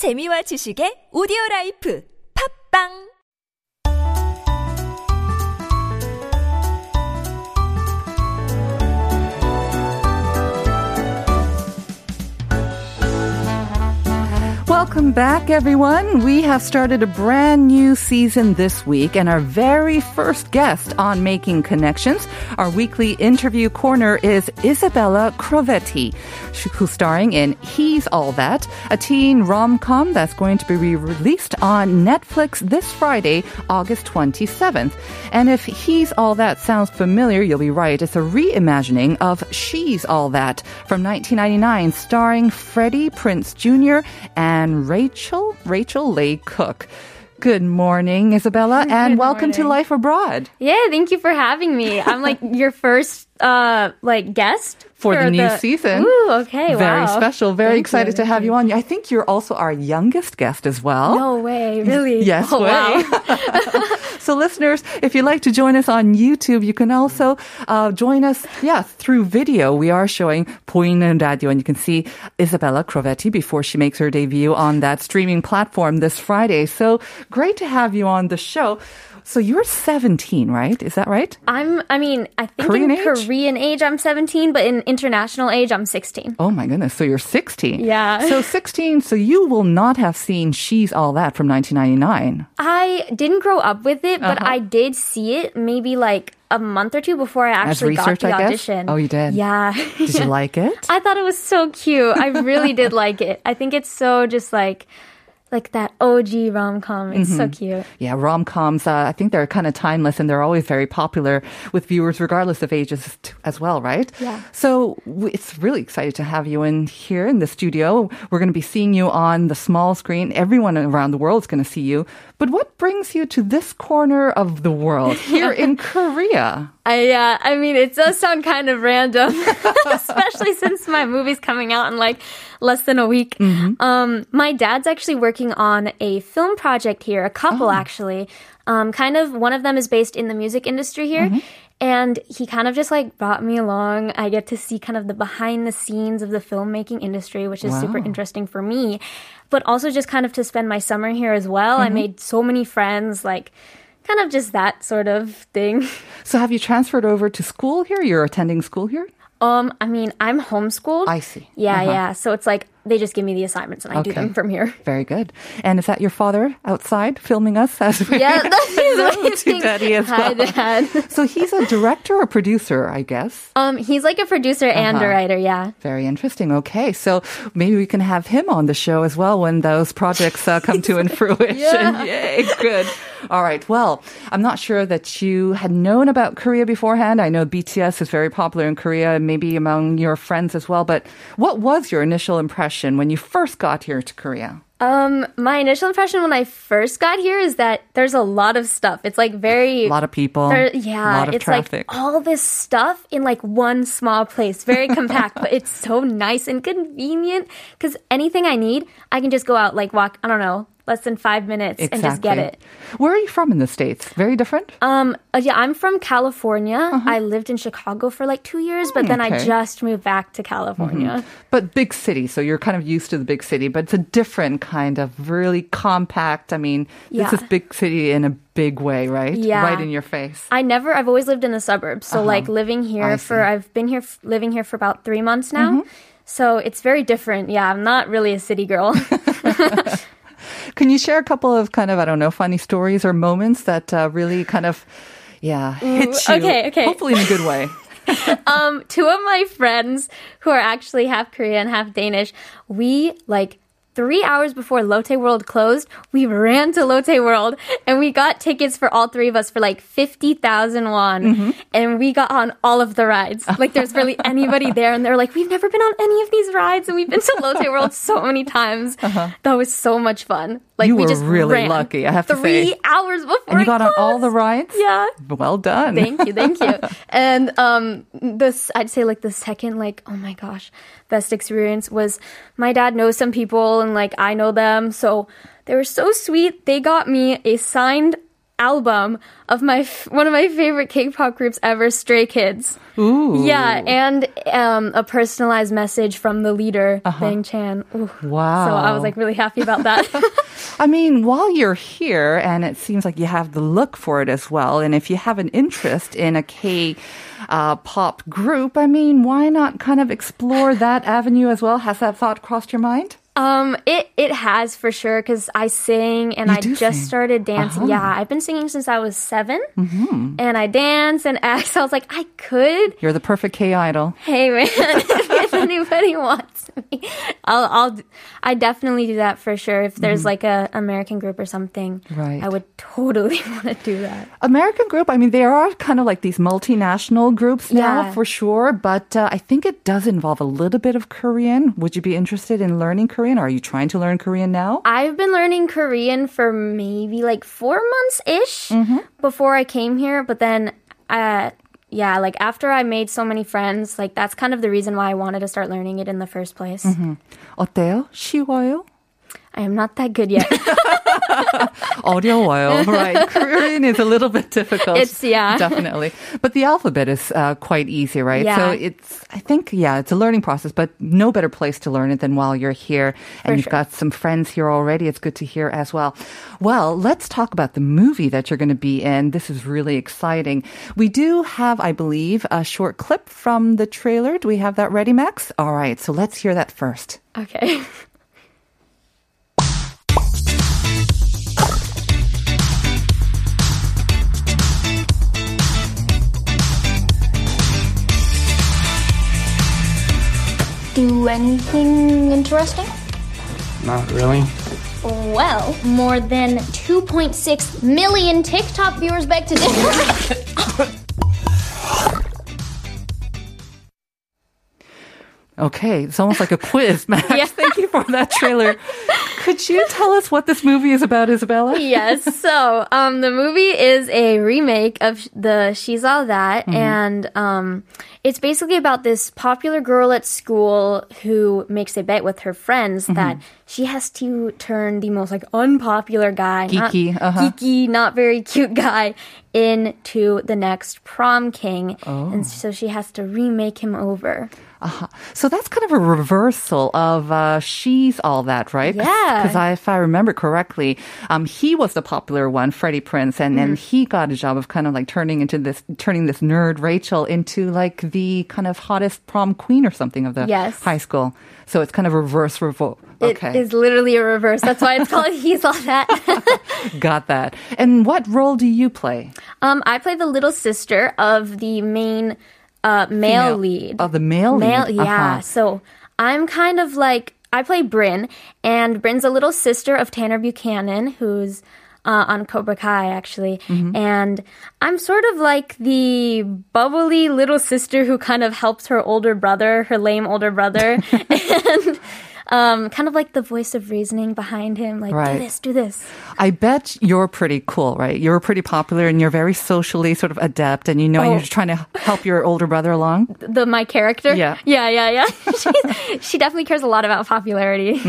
재미와 지식의 오디오 라이프. 팝빵 Welcome back, everyone. We have started a brand new season this week, and our very first guest on Making Connections, our weekly interview corner, is Isabella Crovetti, who's starring in He's All That, a teen rom com that's going to be released on Netflix this Friday, August 27th. And if He's All That sounds familiar, you'll be right. It's a reimagining of She's All That from 1999, starring Freddie Prinze Jr. and Rachel, Rachael Leigh Cook. Good morning, Isabella, and welcome to. Life Abroad. Yeah, thank you for having me. I'm like your first uh, like guest for, for the new the... season. Ooh, okay, very wow. special. Very thank excited you, to have you. on. I think you're also our youngest guest as well. No way, really? yes, oh. Wow. so, listeners, if you'd like to join us on YouTube, you can also uh, join us. Yeah, through video, we are showing Poinen Radio, and you can see Isabella Crovetti before she makes her debut on that streaming platform this Friday. So great to have you on the show. So you're 17, right? Is that right? I'm. I mean, I think Korean in age? Korean age I'm 17, but in international age I'm 16. Oh my goodness. So, you're 16. Yeah. So, 16, so you will not have seen She's All That from 1999. I didn't grow up with it, but Uh-huh. I did see it maybe like a month or two before I actually got the audition. Oh, you did? Yeah. Did you like it? I thought it was so cute. I really did like it. I think it's so just like like that OG rom com. It's so cute. Yeah, rom coms, uh, I think they're kind of timeless and they're always very popular with viewers, regardless of ages as well, right? Yeah. So it's really excited to have you in here in the studio. We're going to be seeing you on the small screen. Everyone around the world is going to see you. But what brings you to this corner of the world here in Korea? I uh, I mean, it does sound kind of random, especially since my movie's coming out in like less than a week. Um, my dad's actually working on a film project here, a couple actually. Um, kind of one of them is based in the music industry here. And he kind of just like brought me along. I get to see kind of the behind the scenes of the filmmaking industry, which is super interesting for me. But also just kind of to spend my summer here as well. I made so many friends, like kind of just that sort of thing. So have you transferred over to school here? You're attending school here? Um, I mean, I'm homeschooled. I see. Yeah, Uh-huh. yeah. So it's like they just give me the assignments and I do them from here. Very good. And is that your father outside filming us as we Yeah, that's Hello to Daddy as Hi, well. Dad. So he's a director or producer, I guess. Um, he's like a producer and Uh-huh. a writer. Yeah. Very interesting. Okay, so maybe we can have him on the show as well when those projects uh, come to fruition. Yay, good. All right. Well, I'm not sure that you had known about Korea beforehand. I know BTS is very popular in Korea, maybe among your friends as well. But what was your initial impression when you first got here to Korea? Um, my initial impression when I first got here is that there's a lot of stuff. It's like very A lot of people. There, yeah, of it's traffic. like all this stuff in like one small place, very compact, but it's so nice and convenient because anything I need, I can just go out, like walk, I don't know, less than five minutes and just get it. Where are you from in the States? Very different? Um, uh, yeah, I'm from California. I lived in Chicago for like two years, but then I Uh-huh. okay. Mm-hmm. just moved back to California. But big city, so you're kind of used to the big city, but it's a different kind of really compact. I mean, Yeah. this is big city in a big way, right? Yeah. Right in your face. I never, I've always lived in the suburbs. So like living Uh-huh. I here for. I've been here, f- living here for about three months now. So it's very different. Yeah, I'm not really a city girl. Can you share a couple of kind of, I don't know, funny stories or moments that uh, really kind of, yeah, hit you? okay, okay. Hopefully in a good way. um, two of my friends who are actually half Korean, half Danish, we like three hours before Lotte World closed, we ran to Lotte World and we got tickets for all three of us for like 50,000 won. Mm-hmm. And we got on all of the rides. Like there's really anybody there. And they're like, we've never been on any of these rides. And we've been to Lotte World so many times. That was so much fun. Like. You we were just really lucky, I have to say, three hours before And you got on all the rides? Yeah. Well done. Thank you, thank you. and um, this I'd say like the second like oh my gosh, best experience was my dad knows some people and like I know them, so they were so sweet. They got me a signed album of my f- one of my favorite K-pop groups ever, Stray Kids. Ooh. Yeah, and um, a personalized message from the leader, Bang Chan. Ooh. Wow. So I was like really happy about that. I mean, while you're here, and it seems like you have the look for it as well, and if you have an interest in a K uh, pop group, I mean, why not kind of explore that avenue as well? Has that thought crossed your mind? Um, it it has for sure because I sing and You I just sing. started dancing. Uh-huh. Yeah, I've been singing since I was 7 mm-hmm. and I dance and act. So I was like, I could. You're the perfect K idol. Hey man, anybody wants me, I'll I'll I definitely do that for sure. If there's like a American group or something, Mm-hmm. Right. I would totally want to do that. American group, I mean, there are kind of like these multinational groups now Yeah. for sure, but uh, I think it does involve a little bit of Korean. Would you be interested in learning Korean? Are you trying to learn Korean now? I've been learning Korean for maybe like four months ish before I came here, but then, uh, yeah, like after I made so many friends, like that's kind of the reason why I wanted to start learning it in the first place. 어때요? 쉬워요? I am not that good yet. 어려워요, right? Korean is a little bit difficult. It's- yeah. Definitely. But the alphabet is uh, quite easy, right? Yeah. So it's, I think, yeah, it's a learning process, but no better place to learn it than while you're here. And For you've sure. got some friends here already. It's good to hear as well. Well, let's talk about the movie that you're going to be in. This is really exciting. We do have, I believe, a short clip from the trailer. Do we have that ready, Max? All right. So let's hear that first. okay. do anything interesting? Not really. Well, more than 2.6 million TikTok viewers beg to Okay, it's almost like a quiz, Max. Yeah. Thank you for that trailer. Could you tell us what this movie is about, Isabella? yes. So, um, the movie is a remake of the She's All That, and um, it's basically about this popular girl at school who makes a bet with her friends that she has to turn the most like unpopular guy, Geeky, not, uh-huh. geeky, not very cute guy, into the next prom king, and so she has to remake him over. Uh-huh. So that's kind of a reversal of uh, She's All That, right? Yeah. Because if I remember correctly, um, he was the popular one, Freddie Prinze, and then he got a job of kind of like turning into this, turning this nerd Rachel into like the kind of hottest prom queen or something of the Yes. high school. So it's kind of reverse revolt. Okay. It is literally a reverse. That's why it's called He's All That. Got that. And what role do you play? Um, I play the little sister of the main uh, male Female- lead. of the male Male, lead. yeah. Uh-huh. So I'm kind of like I play Bryn, and Bryn's a little sister of Tanner Buchanan, who's uh, on Cobra Kai actually, Mm-hmm. and I'm sort of like the bubbly little sister who kind of helps her older brother, her lame older brother, and. Um, kind of like the voice of reasoning behind him, like Right. do this, do this. I bet you're pretty cool, right? You're pretty popular and you're very socially sort of adept and you know Oh. you're trying to help your older brother along. the my character. Yeah. yeah, yeah, yeah. She's, she definitely cares a lot about popularity.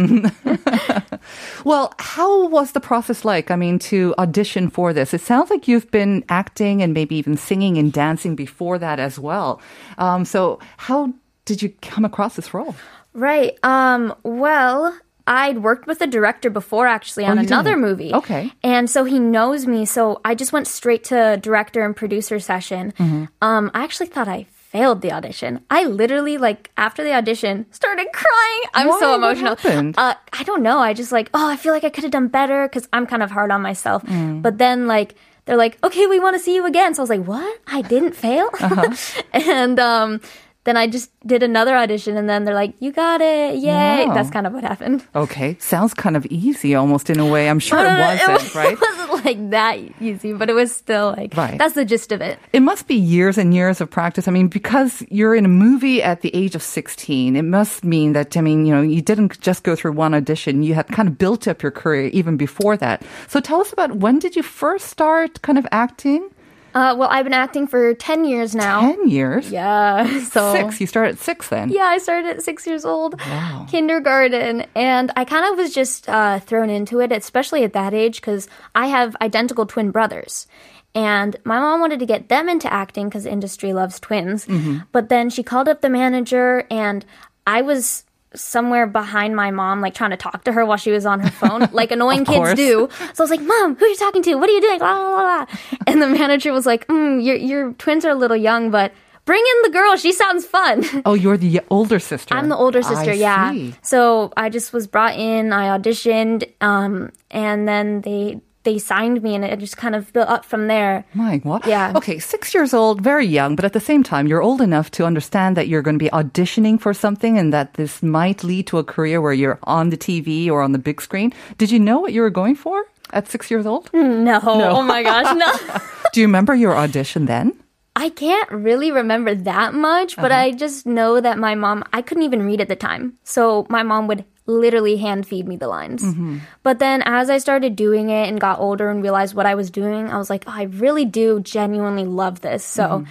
Well, how was the process like? I mean, to audition for this? It sounds like you've been acting and maybe even singing and dancing before that as well. Um, so, how did you come across this role? Right. Um. Well, I'd worked with a director before actually on Oh, you did? another movie. Okay. And so he knows me. So I just went straight to director and producer session. Mm-hmm. Um. I actually thought I failed the audition. I literally like after the audition started crying. I'm Why? so emotional. Uh, I don't know. I just like, oh, I feel like I could have done better because I'm kind of hard on myself. Mm. But then like they're like, okay, we want to see you again. So I was like, what? I didn't fail. Uh-huh. and um, then I just did another audition, and then they're like, you got it, yay! Wow. That's kind of what happened. Okay, sounds kind of easy almost in a way. I'm sure it No, no, no, wasn't, right? it wasn't like that easy, but it was still like Right. that's the gist of it. It must be years and years of practice. I mean, because you're in a movie at the age of 16, it must mean that, I mean, you know, you didn't just go through one audition. You had kind of built up your career even before that. So tell us about when did you first start kind of acting? Uh, well, I've been acting for 10 years now. 10 years? Yeah. So Six. You started at six then? Yeah, I started at six years old, kindergarten, and I kind of was just uh, thrown into it, especially at that age, because I have identical twin brothers. And my mom wanted to get them into acting because industry loves twins. But then she called up the manager, and I was somewhere behind my mom, like trying to talk to her while she was on her phone, like annoying kids do. So I was like, "Mom, who are you talking to? What are you doing?" Blah, blah, blah, blah. And the manager was like, mm, "Your your twins are a little young, but." Bring in the girl. She sounds fun. Oh, you're the older sister. I'm the older sister, I yeah. see. So I just was brought in, I auditioned, um, and then they they signed me and it just kind of built up from there. My, what? Yeah. Okay, six years old, very young, but at the same time, you're old enough to understand that you're going to be auditioning for something and that this might lead to a career where you're on the TV or on the big screen. Did you know what you were going for at six years old? No. Oh my gosh, no. Do you remember your audition then? I can't really remember that much, but uh-huh. I just know that my mom, I couldn't even read at the time. So my mom would literally hand feed me the lines. But then as I started doing it and got older and realized what I was doing, I was like, oh, I really do genuinely love this. So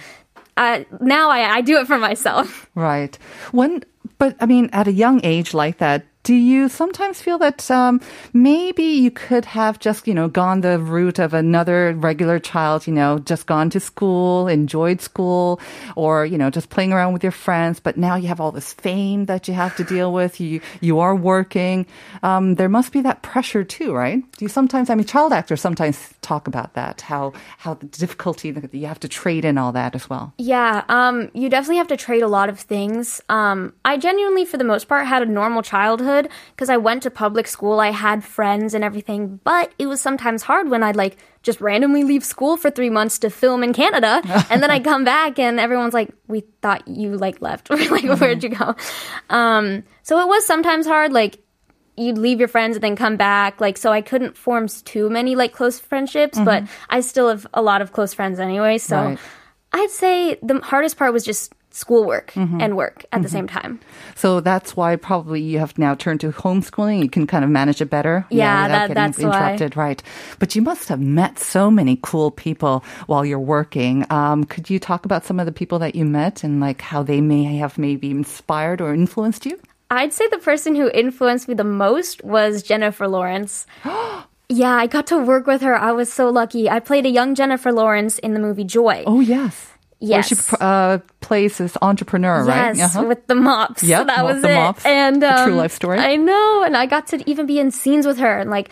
uh, now I, I do it for myself. Right. When, but I mean, at a young age like that, do you sometimes feel that um, maybe you could have just, you know, gone the route of another regular child, you know, just gone to school, enjoyed school, or, you know, just playing around with your friends, but now you have all this fame that you have to deal with. You, you are working. Um, there must be that pressure too, right? Do you sometimes, I mean, child actors sometimes talk about that, how, how the difficulty that you have to trade in all that as well. Yeah, um, you definitely have to trade a lot of things. Um, I genuinely, for the most part, had a normal childhood because I went to public school. I had friends and everything, but it was sometimes hard when I'd like just randomly leave school for three months to film in Canada, and then I come back and everyone's like, "We thought you like left. We're like, where'd you go?" Um, so it was sometimes hard, like. You'd leave your friends and then come back. Like, so I couldn't form too many like close friendships, but I still have a lot of close friends anyway. So Right. I'd say the hardest part was just schoolwork and work at the same time. So that's why probably you have now turned to homeschooling. You can kind of manage it better. you know, Yeah, without that- getting that's why. interrupted, right? But you must have met so many cool people while you're working. Um, could you talk about some of the people that you met and like how they may have maybe inspired or influenced you? I'd say the person who influenced me the most was Jennifer Lawrence. yeah, I got to work with her. I was so lucky. I played a young Jennifer Lawrence in the movie Joy. Oh yes. Where she uh, plays this entrepreneur, right? Yes, Uh-huh. with the mops. Yep, that was the it. mops. And A um, true life story. I know, and I got to even be in scenes with her, and like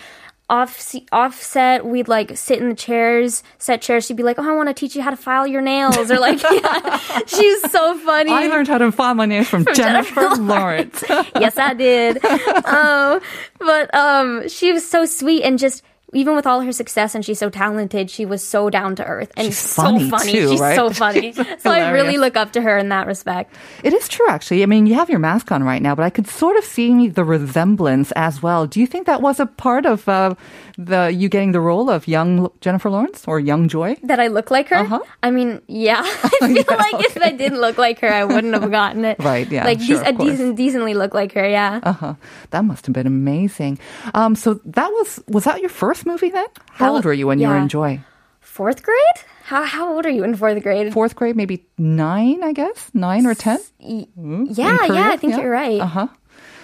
off offset, we'd like sit in the chairs, set chairs. She'd be like, "Oh, I want to teach you how to file your nails," or like, yeah. she's so funny. I learned how to file my nails from, Jennifer, Jennifer Lawrence. yes, I did. um, but um, she was so sweet and just even with all her success and she's so talented, she was so down to earth and She's so funny. too, she's right? so funny. so I really look up to her in that respect. It is true, actually. I mean, you have your mask on right now, but I could sort of see the resemblance as well. Do you think that was a part of uh, the you getting the role of young Jennifer Lawrence or young Joy? That I look like her. Uh-huh. I mean, yeah. I feel like if I didn't look like her, I wouldn't have gotten it. Right, yeah, Like sure, a decent, decently look like her. Yeah. Uh huh. That must have been amazing. Um, so that was was that your first movie then? How old were you when you were in Joy? Fourth grade? How how old are you in fourth grade? Fourth grade, maybe nine, I guess, nine or ten. yeah, in yeah. Korea? I think you're right. Uh huh.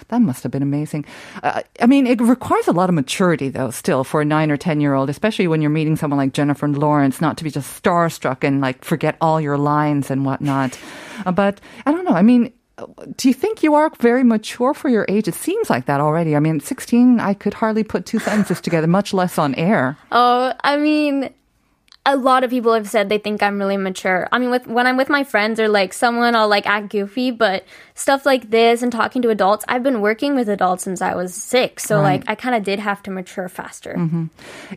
That must have been amazing. Uh, I mean, it requires a lot of maturity, though, still, for a nine or 10 year old, especially when you're meeting someone like Jennifer Lawrence, not to be just starstruck and like forget all your lines and whatnot. Uh, but I don't know. I mean, do you think you are very mature for your age? It seems like that already. I mean, 16, I could hardly put two sentences together, much less on air. Oh, I mean, a lot of people have said they think I'm really mature. I mean, with when I'm with my friends or like someone, I'll like act goofy, but stuff like this and talking to adults, I've been working with adults since I was six, so like I kind of did have to mature faster. Mm-hmm.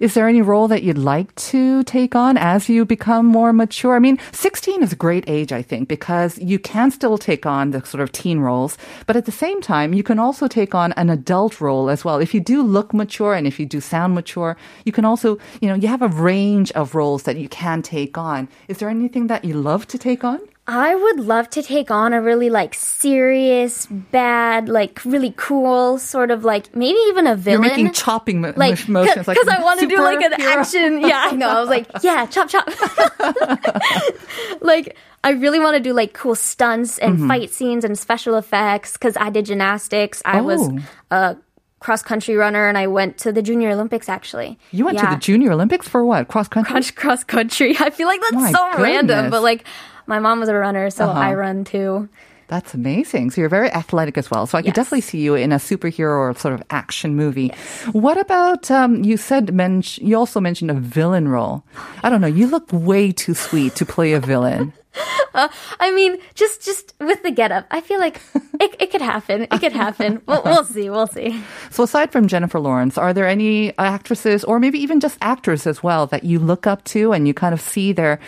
Is there any role that you'd like to take on as you become more mature? I mean, 16 is a great age, I think, because you can still take on the sort of teen roles, but at the same time, you can also take on an adult role as well. If you do look mature and if you do sound mature, you can also, you know, you have a range of roles that you can take on. Is there anything that you love to take on? I would love to take on a really like serious, bad, like really cool sort of like maybe even a villain. You're making chopping mo- like motions. because I want to do like an superhero. action. Yeah, I know. I was like, yeah, chop chop. like I really want to do like cool stunts and Mm-hmm. fight scenes and special effects because I did gymnastics. I was Oh. a cross country runner and I went to the Junior Olympics actually. You went to the Junior Olympics for what? Cross country? cross cross country. I feel like that's My so random, but like my mom was a runner, so Uh-huh. I run too. That's amazing. So you're very athletic as well. So I could definitely see you in a superhero or sort of action movie. What about um, you said men- you also mentioned a villain role. I don't know. You look way too sweet to play a villain. I mean, just just with the getup, I feel like it, it could happen. It could happen. We'll, we'll see. We'll see. So aside from Jennifer Lawrence, are there any actresses or maybe even just actors as well that you look up to and you kind of see their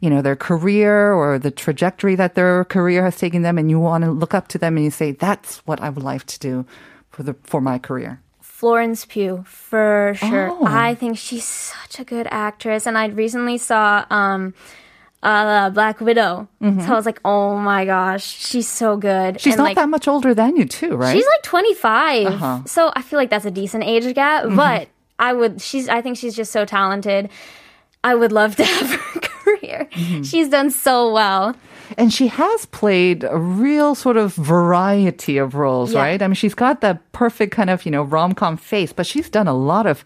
you know their career or the trajectory that their career has taken them and you want to look up to them and you say that's what I would like to do for the for my career. Florence Pugh, for sure. Oh. I think she's such a good actress. And I recently saw um, uh, Black Widow. So I was like, oh my gosh, she's so good. Mm-hmm. She's and not like, that much older than you too, right? She's like 25. Uh-huh. So I feel like that's a decent age gap. Mm-hmm. But I would, she's, I think she's just so talented. I would love to have her career. Mm-hmm. She's done so well. And she has played a real sort of variety of roles, Yeah. right? I mean, she's got that perfect kind of, you know, rom com face, but she's done a lot of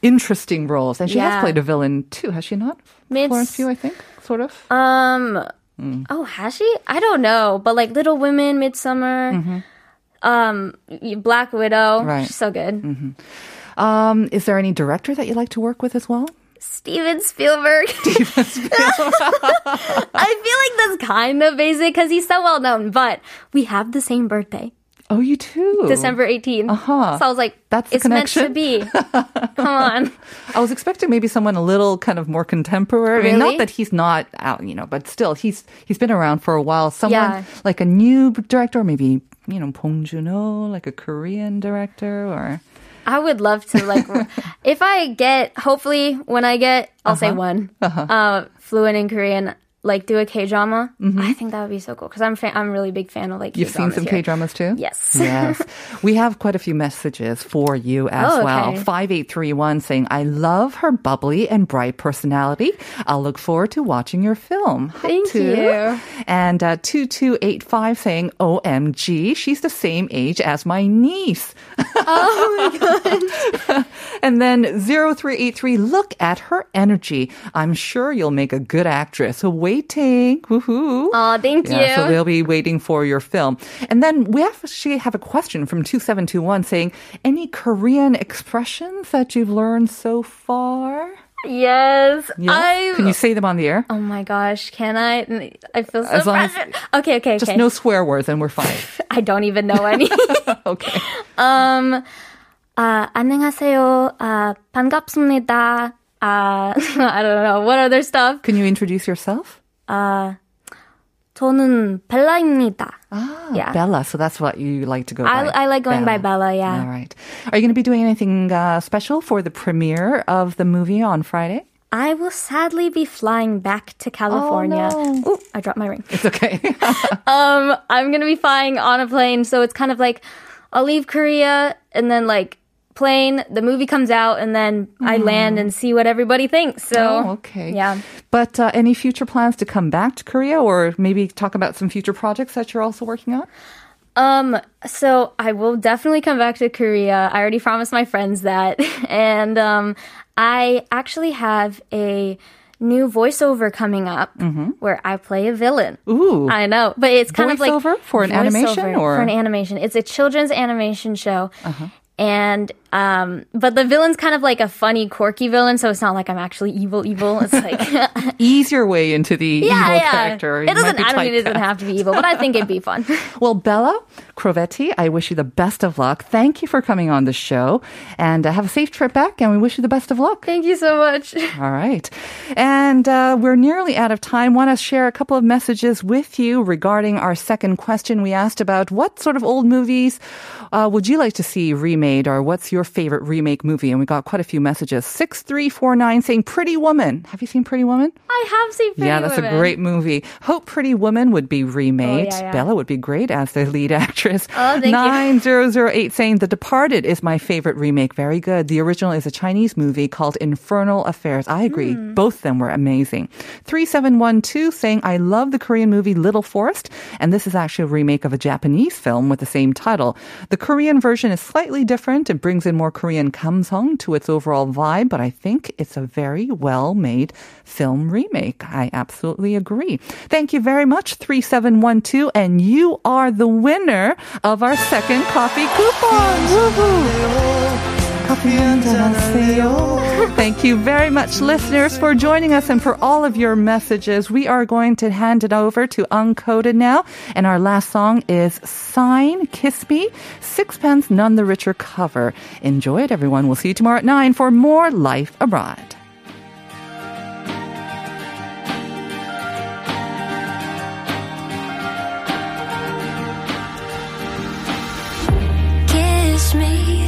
interesting roles. And she has played a villain too, has she not? It's- Florence Pugh, I think, sort of. Um, Mm. oh, has she? I don't know. But like Little Women, Midsummer, um, Black Widow. Mm-hmm. Right. She's so good. Um, is there any director that you like to work with as well? Steven Spielberg. I feel like that's kind of basic because he's so well known, but we have the same birthday, Oh, you too. December 18th. Uh-huh. So I was like, That's the it's meant to connection? be. Come on. I was expecting maybe someone a little kind of more contemporary. I mean, not that he's not out, you know, but still, he's he's been around for a while. Someone Yeah. like a new director, maybe you know, Bong Joon-ho, like a Korean director, or I would love to like if I get hopefully when I get I'll Uh-huh. say one uh fluent in Korean like do a K drama. I think that would be so cool because I'm fa- I'm a really big fan of like Mm-hmm. you've seen some K K-dramas too. Yes. yes. We have quite a few messages for you as Oh, well. 5831 saying, I love her bubbly and bright personality. I'll look forward to watching your film. Thank Tu. you. And uh, 2285 saying, OMG, she's the same age as my niece. Oh my god. And then 0383, look at her energy. I'm sure you'll make a good actress. So waiting. Woohoo. Oh, thank Yeah, so you. they'll be waiting for your film. And then we actually have a question from 2721 saying, any Korean expressions that you've learned so far? Yes. Yes? I Can you say them on the air? Oh my gosh, can I? I feel so As long as- pressured. Okay, okay, Just okay. no swear words and we're fine. I don't even know any. okay. um, 아, 안녕하세요. 아, 반갑습니다. 아, I don't know. What other stuff? Can you introduce yourself? 아, 저는 벨라입니다. Ah, Yeah. Bella. So that's what you like to go I, by. I like going by Bella, yeah. All right. Are you going to be doing anything uh, special for the premiere of the movie on Friday? I will sadly be flying back to California. Oh, no. Ooh, I dropped my ring. It's okay. Um, I'm gonna be flying on a plane, so it's kind of like I'll leave Korea and then like plane, the movie comes out, and then I land and see what everybody thinks. So oh, okay. yeah. But uh, any future plans to come back to Korea or maybe talk about some future projects that you're also working on? Um, so I will definitely come back to Korea. I already promised my friends that. And um I actually have a new voiceover coming up where I play a villain. Mm-hmm. Ooh. I know, but it's kind of like Voiceover for an animation or- Uh-huh. for an animation. It's a children's animation show. And um but the villain's kind of like a funny quirky villain, so it's not like I'm actually evil evil. It's like Ease your way into the yeah, evil yeah. character. It doesn't I don't mean it doesn't have to be evil, but I think it'd be fun. Well, Bella Crovetti, I wish you the best of luck. Thank you for coming on the show and uh, have a safe trip back and we wish you the best of luck. Thank you so much. All right. And uh, we're nearly out of time. Want to share a couple of messages with you regarding our second question. We asked about what sort of old movies uh, would you like to see remade or what's your your favorite remake movie? And we got quite a few messages. 6349 saying Pretty Woman. Have you seen Pretty Woman? I have seen Pretty Woman. yeah, that's Women. a great movie. Hope Pretty Woman would be remade. Oh, yeah, yeah. Bella would be great as the lead actress. Oh, thank you. 9008 saying The Departed is my favorite remake. Very good. The original is a Chinese movie called Infernal Affairs. I agree. Hmm. Both of them were amazing. 3712 saying I love the Korean movie Little Forest and this is actually a remake of a Japanese film with the same title. The Korean version is slightly different. It brings in more Korean kamsong to its overall vibe, but I think it's a very well made film remake. I absolutely agree. Thank you very much, 3712, and you are the winner of our second coffee coupon. Woohoo! Thank you very much, listeners, for joining us and for all of your messages. We are going to hand it over to Uncoded now. And our last song is Sign Kiss Me, Sixpence None the Richer cover. Enjoy it, everyone. We'll see you tomorrow at 9 for more Life Abroad. me